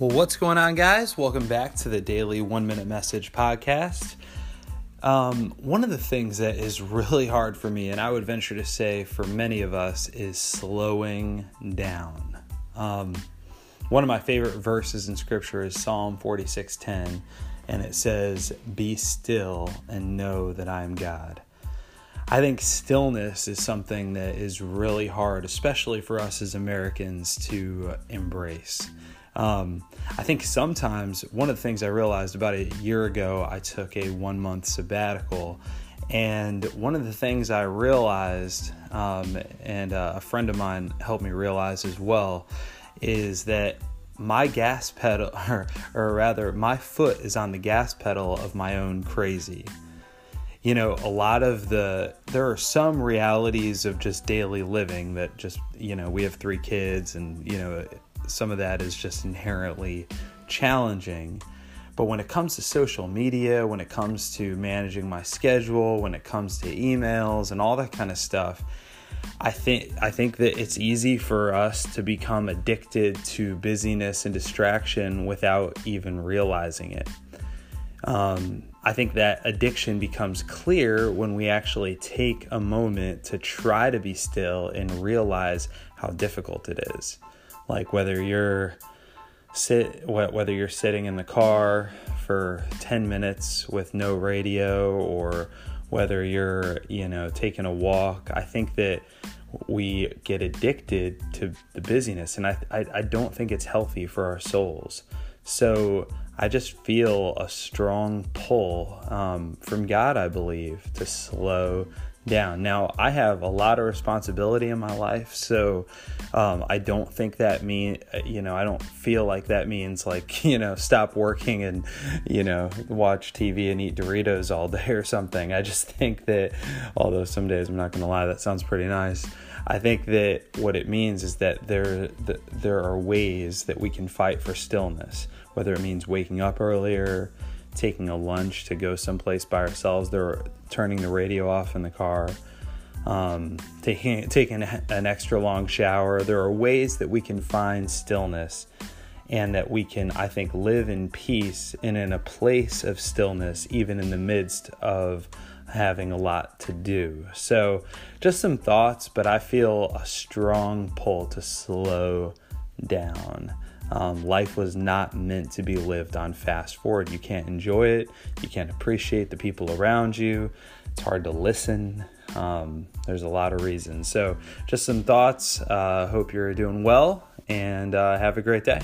Well, what's going on, guys? Welcome back to the Daily One Minute Message podcast. Um, one of the things that is really hard for me, and I would venture to say for many of us, is slowing down. Um, one of my favorite verses in Scripture is Psalm 46:10, and it says, "Be still and know that I am God." I think stillness is something that is really hard, especially for us as Americans, to embrace. Um, I think sometimes one of the things I realized about a year ago, I took a one month sabbatical. And one of the things I realized, um, and uh, a friend of mine helped me realize as well, is that my gas pedal, or, or rather, my foot is on the gas pedal of my own crazy you know, a lot of the, there are some realities of just daily living that just, you know, we have three kids and, you know, some of that is just inherently challenging. But when it comes to social media, when it comes to managing my schedule, when it comes to emails and all that kind of stuff, I think I think that it's easy for us to become addicted to busyness and distraction without even realizing it. Um, I think that addiction becomes clear when we actually take a moment to try to be still and realize how difficult it is. Like whether you're sit whether you're sitting in the car for 10 minutes with no radio or whether you're you know taking a walk i think that we get addicted to the busyness. And i i, I don't think it's healthy for our souls. So i just feel a strong pull um, from god i believe to slow down. Now, I have a lot of responsibility in my life, so um, I don't think that mean you know I don't feel like that means like you know stop working and you know watch TV and eat Doritos all day or something. I just think that although some days I'm not going to lie, that sounds pretty nice. I think that what it means is that there that there are ways that we can fight for stillness, whether it means waking up earlier taking a lunch to go someplace by ourselves. They're turning the radio off in the car, um, taking taking an extra long shower. There are ways that we can find stillness, and that we can, I think, live in peace and in a place of stillness, even in the midst of having a lot to do. So, just some thoughts, but I feel a strong pull to slow down. Um, life was not meant to be lived on fast forward. You can't enjoy it. You can't appreciate the people around you. It's hard to listen. Um, there's a lot of reasons. So, just some thoughts. Uh, hope you're doing well and uh, have a great day.